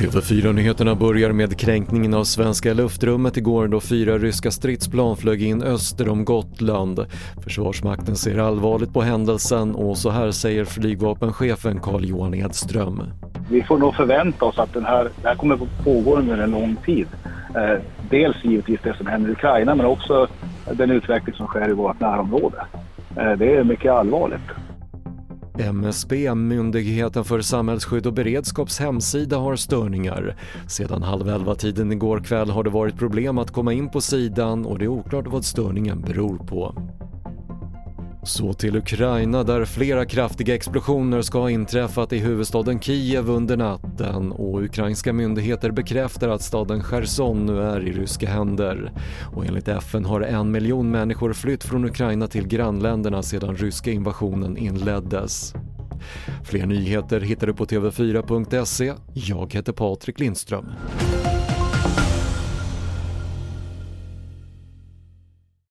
TV4-nyheterna börjar med kränkningen av svenska luftrummet igår då fyra ryska stridsplan flög in öster om Gotland. Försvarsmakten ser allvarligt på händelsen och så här säger flygvapenchefen Carl-Johan Edström. Vi får nog förvänta oss att den här, det här kommer att pågå under en lång tid. Eh, dels givetvis det som händer i Ukraina men också den utveckling som sker i vårt närområde. Eh, det är mycket allvarligt. MSB, Myndigheten för samhällsskydd och beredskaps hemsida har störningar. Sedan halv elva tiden igår kväll har det varit problem att komma in på sidan och det är oklart vad störningen beror på. Så till Ukraina där flera kraftiga explosioner ska ha inträffat i huvudstaden Kiev under natten och ukrainska myndigheter bekräftar att staden Cherson nu är i ryska händer. Och enligt FN har en miljon människor flytt från Ukraina till grannländerna sedan ryska invasionen inleddes. Fler nyheter hittar du på TV4.se. Jag heter Patrik Lindström.